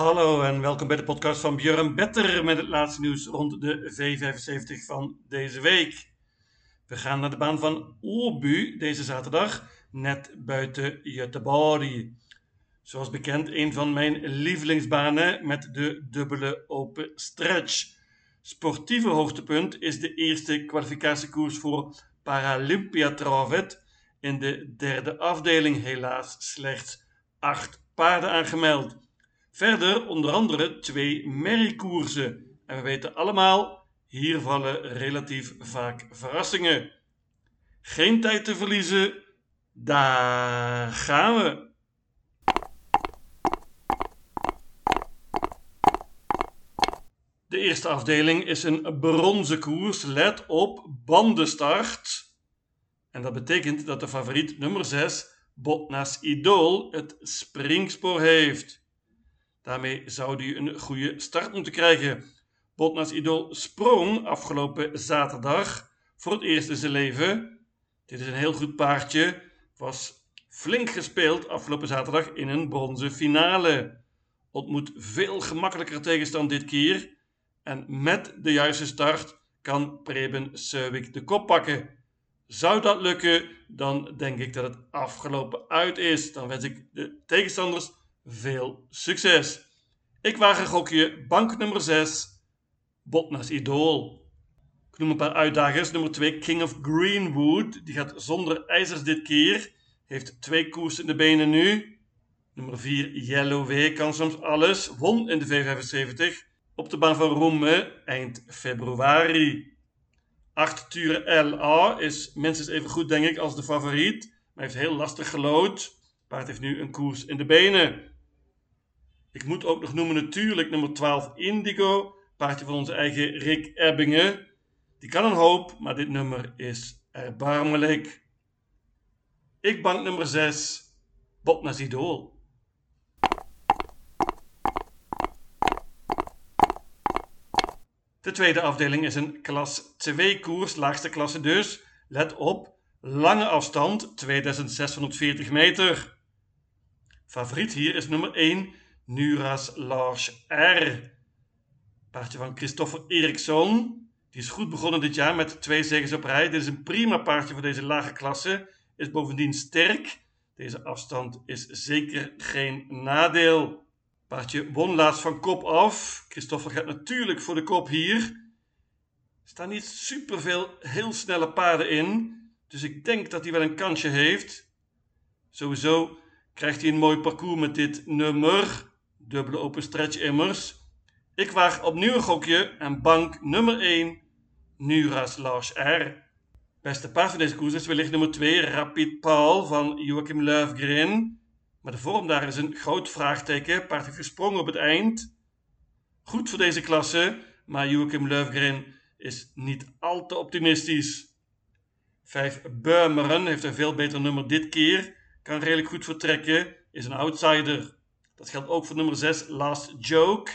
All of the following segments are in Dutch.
Hallo en welkom bij de podcast van Björn Better met het laatste nieuws rond de V75 van deze week. We gaan naar de baan van Åby deze zaterdag, net buiten Göteborg. Zoals bekend een van mijn lievelingsbanen met de dubbele open stretch. Sportieve hoogtepunt is de eerste kwalificatiekoers voor Paralympia Travet. In de derde afdeling helaas slechts acht paarden aangemeld. Verder onder andere twee merriekoersen. En we weten allemaal, hier vallen relatief vaak verrassingen. Geen tijd te verliezen, daar gaan we. De eerste afdeling is een bronzen koers. Let op, bandenstart. En dat betekent dat de favoriet nummer 6, Botnas Idol, het springspoor heeft. Daarmee zou hij een goede start moeten krijgen. Botnas Idol sprong afgelopen zaterdag voor het eerst in zijn leven. Dit is een heel goed paardje. Was flink gespeeld afgelopen zaterdag in een bronzen finale. Ontmoet veel gemakkelijker tegenstand dit keer. En met de juiste start kan Preben Seuwik de kop pakken. Zou dat lukken, dan denk ik dat het afgelopen uit is. Dan wens ik de tegenstanders veel succes. Ik waag een gokje, bank nummer 6, Botnas Idool. Ik noem een paar uitdagers. Nummer 2, King of Greenwood. Die gaat zonder ijzers dit keer. Heeft twee koers in de benen nu. Nummer 4, Yellow W kan soms alles. Won in de V75 op de baan van Rome eind februari. 8 Ture LA is minstens even goed, denk ik, als de favoriet. Maar heeft heel lastig gelood. Paard heeft nu een koers in de benen. Ik moet ook nog noemen natuurlijk nummer 12 Indigo. Paardje van onze eigen Rick Ebbingen. Die kan een hoop, maar dit nummer is erbarmelijk. Ik bank nummer 6, Botnas Idool. De tweede afdeling is een klas 2 koers, laagste klasse dus. Let op, lange afstand, 2640 meter. Favoriet hier is nummer 1, Nuras Lars R. Paardje van Christopher Eriksson. Die is goed begonnen dit jaar met twee zegens op rij. Dit is een prima paardje voor deze lage klasse. Is bovendien sterk. Deze afstand is zeker geen nadeel. Paardje won laatst van kop af. Christopher gaat natuurlijk voor de kop hier. Er staan niet superveel heel snelle paarden in. Dus ik denk dat hij wel een kansje heeft. Sowieso krijgt hij een mooi parcours met dit nummer. Dubbele open stretch immers. Ik waag opnieuw een gokje en bank nummer 1, Nuras Lars R. Beste paard van deze koers is wellicht nummer 2, Rapid Paul van Joachim Löfgren. Maar de vorm daar is een groot vraagteken. Paard heeft gesprongen op het eind. Goed voor deze klasse, maar Joachim Löfgren is niet al te optimistisch. 5 Burmeren heeft een veel beter nummer dit keer. Kan redelijk goed vertrekken, is een outsider. Dat geldt ook voor nummer 6, Last Joke.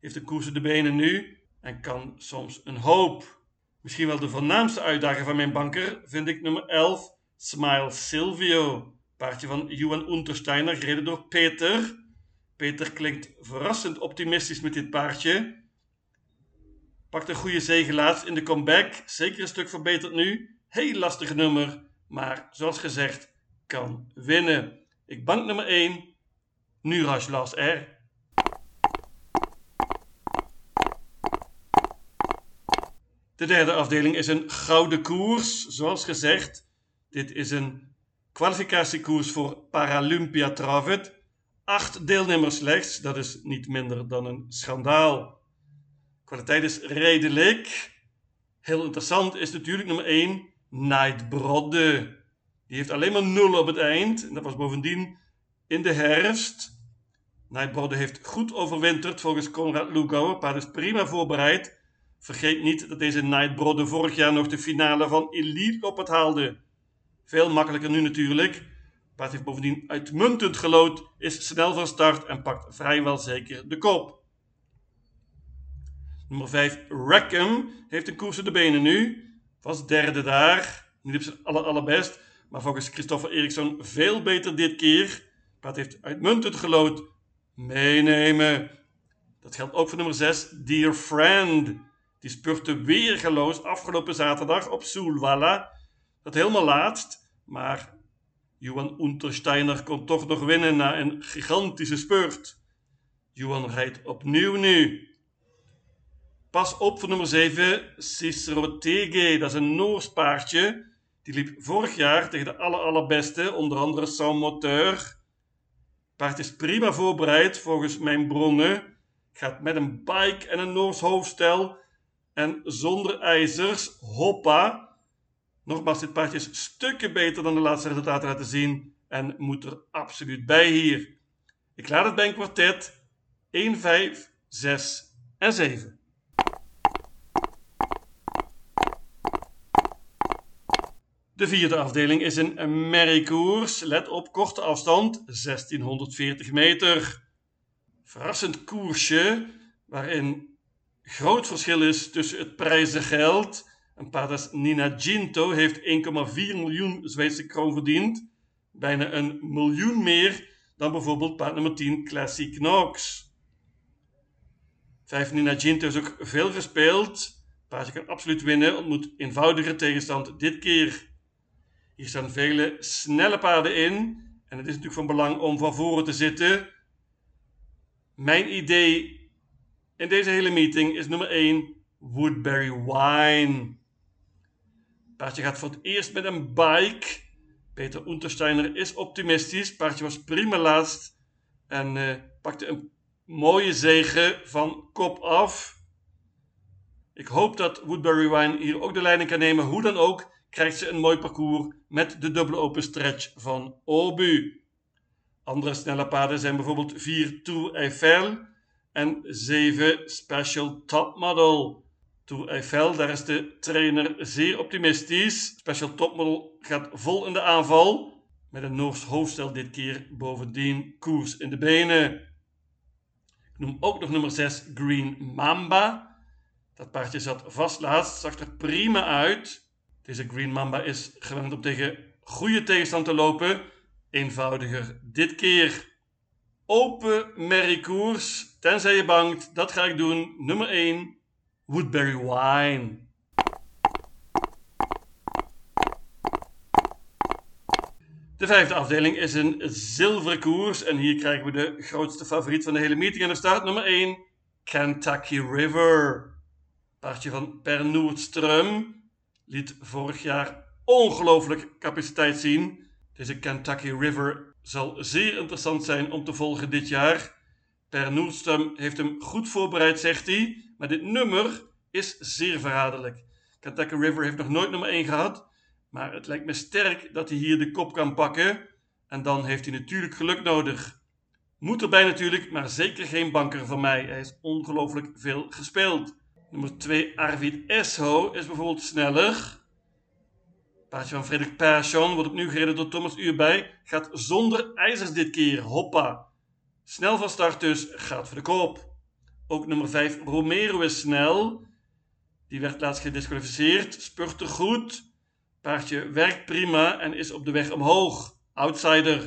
Heeft de koers de benen nu en kan soms een hoop. Misschien wel de voornaamste uitdager van mijn banker vind ik nummer 11, Smile Silvio. Paardje van Johan Untersteiner, gereden door Peter. Peter klinkt verrassend optimistisch met dit paardje. Pakt een goede zege laatst in de comeback. Zeker een stuk verbeterd nu. Heel lastig nummer, maar zoals gezegd, kan winnen. Ik bank nummer 1, Nuraj Lars R. De derde afdeling is een gouden koers, zoals gezegd. Dit is een kwalificatiekoers voor Paralympia Travet. Acht deelnemers slechts, dat is niet minder dan een schandaal. Kwaliteit is redelijk. Heel interessant is natuurlijk nummer 1, Night Brodde. Die heeft alleen maar 0 op het eind. En dat was bovendien in de herfst. Nightbrode heeft goed overwinterd volgens Konrad Lugauer. Paard is prima voorbereid. Vergeet niet dat deze Nightbrode vorig jaar nog de finale van Elite op het haalde. Veel makkelijker nu natuurlijk. Paard heeft bovendien uitmuntend gelood, is snel van start en pakt vrijwel zeker de kop. Nummer 5, Rackham, heeft een koers in de benen nu. Was derde daar. Niet op zijn aller, allerbest. Maar volgens Christopher Eriksson veel beter dit keer. Paard heeft uitmuntend gelood. Meenemen. Dat geldt ook voor nummer 6, Dear Friend. Die spurte weergeloos afgelopen zaterdag op Soelwalla. Dat helemaal laatst, maar Johan Untersteiner kon toch nog winnen na een gigantische spurt. Johan rijdt opnieuw nu. Pas op voor nummer 7, Cicero Tege. Dat is een Noors paardje. Die liep vorig jaar tegen de aller allerbeste, onder andere Sans Moteur. Paard is prima voorbereid volgens mijn bronnen. Gaat met een bike en een Noors hoofdstel en zonder ijzers. Hoppa! Nogmaals, dit paardje is stukken beter dan de laatste resultaten laten zien en moet er absoluut bij hier. Ik laat het bij een kwartet 1, 5, 6 en 7. De vierde afdeling is een merriekoers. Let op, korte afstand, 1640 meter. Verrassend koersje, waarin groot verschil is tussen het prijzengeld. Een paard als Nina Ginto heeft 1,4 miljoen Zweedse kroon verdiend. Bijna een miljoen meer dan bijvoorbeeld paard nummer 10 Classic Knox. Vijf Nina Ginto is ook veel gespeeld. Paardje kan absoluut winnen, ontmoet eenvoudige tegenstand dit keer. Hier staan vele snelle paarden in. En het is natuurlijk van belang om van voren te zitten. Mijn idee in deze hele meeting is nummer 1 Woodbury Wine. Paardje gaat voor het eerst met een bike. Peter Untersteiner is optimistisch. Paardje was prima laatst en uh, pakte een mooie zegen van kop af. Ik hoop dat Woodbury Wine hier ook de leiding kan nemen. Hoe dan ook krijgt ze een mooi parcours met de dubbele open stretch van Obu. Andere snelle paarden zijn bijvoorbeeld 4 Tour Eiffel en 7 Special Top Model. Tour Eiffel, daar is de trainer zeer optimistisch. Special Top Model gaat vol in de aanval. Met een Noors hoofdstel dit keer bovendien koers in de benen. Ik noem ook nog nummer 6 Green Mamba. Dat paardje zat vast laatst, zag er prima uit. Deze Green Mamba is gewend om tegen goede tegenstand te lopen. Eenvoudiger dit keer. Open merriekoers, tenzij je bangt. Dat ga ik doen. Nummer 1, Woodbury Wine. De vijfde afdeling is een zilveren koers. En hier krijgen we de grootste favoriet van de hele meeting aan de start. Nummer 1, Kentucky River. Paardje van Per Noordström liet vorig jaar ongelooflijk capaciteit zien. Deze Kentucky River zal zeer interessant zijn om te volgen dit jaar. Per heeft hem goed voorbereid, zegt hij. Maar dit nummer is zeer verraderlijk. Kentucky River heeft nog nooit nummer 1 gehad. Maar het lijkt me sterk dat hij hier de kop kan pakken. En dan heeft hij natuurlijk geluk nodig. Moet erbij natuurlijk, maar zeker geen banker van mij. Hij is ongelooflijk veel gespeeld. Nummer 2, Arvid Esho is bijvoorbeeld sneller. Paardje van Frederik Persson wordt opnieuw gereden door Thomas Uurbij. Gaat zonder ijzers dit keer. Hoppa. Snel van start dus, gaat voor de koop. Ook nummer 5, Romero is snel. Die werd laatst gedisqualificeerd. Spurte goed. Paardje werkt prima en is op de weg omhoog. Outsider.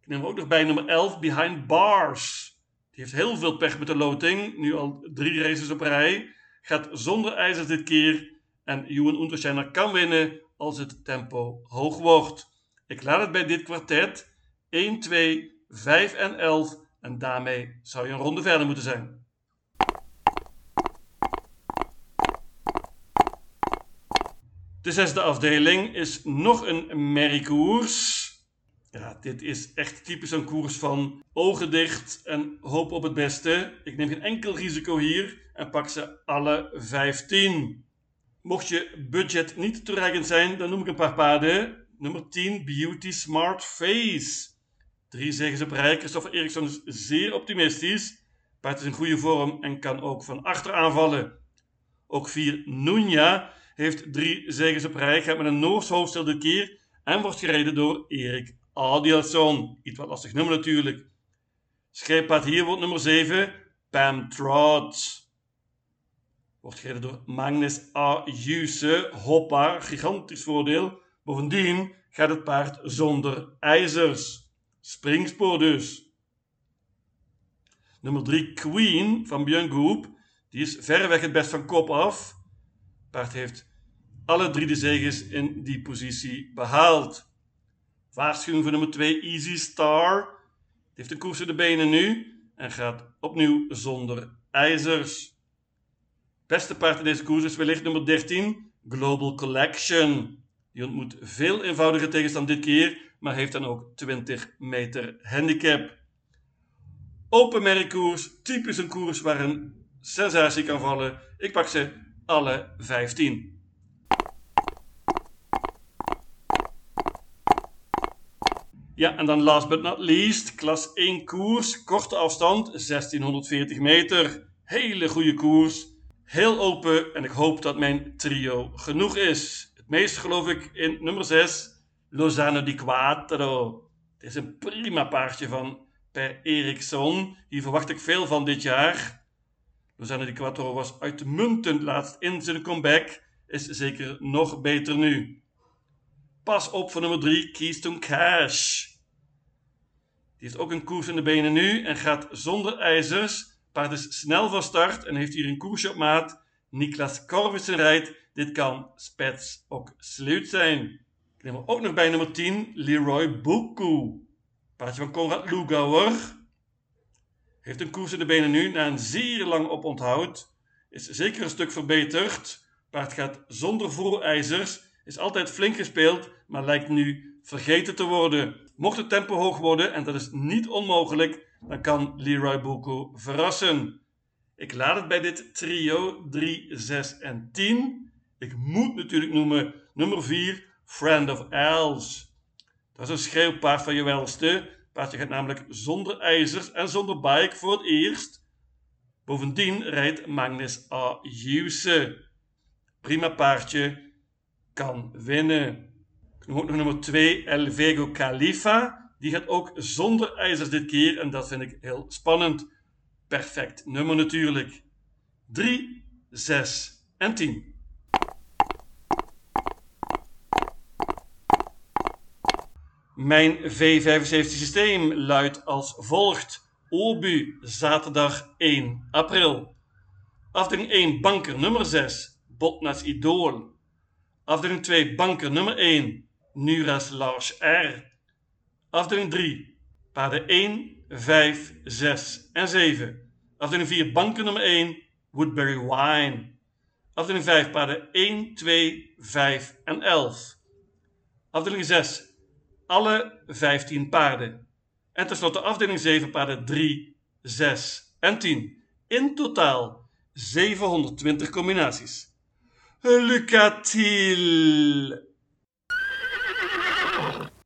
Ik neem ook nog bij nummer 11, Behind Bars. Die heeft heel veel pech met de loting. Nu al drie races op rij. Gaat zonder ijzers dit keer. En Johan Untersteiner kan winnen als het tempo hoog wordt. Ik laat het bij dit kwartet. 1, 2, 5 en 11. En daarmee zou je een ronde verder moeten zijn. De zesde afdeling is nog een merriekoers. Dit is echt typisch een koers van ogen dicht en hoop op het beste. Ik neem geen enkel risico hier en pak ze alle 15. Mocht je budget niet toereikend zijn, dan noem ik een paar paarden. Nummer 10, Beauty Smart Face. Drie zegens op rij. Christopher Eriksson is zeer optimistisch. Paard is in goede vorm en kan ook van achter aanvallen. Ook 4, Nunja heeft drie zegens op rij. Gaat met een Noors hoofdstel dit keer en wordt gereden door Erik Adielson. Iets wat lastig nummer natuurlijk. Scheeppaard hier wordt nummer 7. Pam Trot. Wordt gereden door Magnus A. Juse. Hoppa, gigantisch voordeel. Bovendien gaat het paard zonder ijzers. Springspoor dus. Nummer 3 Queen van Björn Goop. Die is verreweg het best van kop af. Paard heeft alle drie de zegens in die positie behaald. Waarschuwing voor nummer 2 Easy Star. Die heeft de koers in de benen nu en gaat opnieuw zonder ijzers. Beste paard in deze koers is wellicht nummer 13 Global Collection. Die ontmoet veel eenvoudige tegenstand dit keer, maar heeft dan ook 20 meter handicap. Open merkkoers, typisch een koers waar een sensatie kan vallen. Ik pak ze alle 15. Ja, en dan last but not least, klas 1 koers, korte afstand, 1640 meter. Hele goede koers, heel open en ik hoop dat mijn trio genoeg is. Het meest geloof ik in nummer 6, Lozano di Quattro. Het is een prima paardje van Per Eriksson. Hier verwacht ik veel van dit jaar. Lozano di Quattro was uitmuntend laatst in zijn comeback, is zeker nog beter nu. Pas op voor nummer 3, Keystone Cash. Die heeft ook een koers in de benen nu en gaat zonder ijzers. Paard is snel van start en heeft hier een koersje op maat. Niklas Corvissen rijdt. Dit kan spets ook sluit zijn. Ik neem ook nog bij nummer 10, Leroy Buku. Paardje van Konrad Lugauer. Heeft een koers in de benen nu na een zeer lang oponthoud. Is zeker een stuk verbeterd. Paard gaat zonder voorijzers. Is altijd flink gespeeld, maar lijkt nu vergeten te worden. Mocht het tempo hoog worden, en dat is niet onmogelijk, dan kan Leroy Boko verrassen. Ik laat het bij dit trio 3, 6 en 10. Ik moet natuurlijk noemen nummer 4, Friend of Els. Dat is een schreeuwpaard van je welste. Paardje gaat namelijk zonder ijzers en zonder bike voor het eerst. Bovendien rijdt Magnus A. Hughes. Prima paardje, kan winnen. Ook nummer 2, El Vego Khalifa. Die gaat ook zonder ijzers dit keer en dat vind ik heel spannend. Perfect nummer natuurlijk. 3, 6 en 10. Mijn V75 systeem luidt als volgt. Obu, zaterdag 1 april. Afdeling 1, banker nummer 6, Botnas Idool. Afdeling 2, banker nummer 1, Nuras Lars R. Afdeling 3, paarden 1, 5, 6 en 7. Afdeling 4, banken nummer 1, Woodbury Wine. Afdeling 5, paarden 1, 2, 5 en 11. Afdeling 6, alle 15 paarden. En tenslotte afdeling 7, paarden 3, 6 en 10. In totaal 720 combinaties. Lucatil.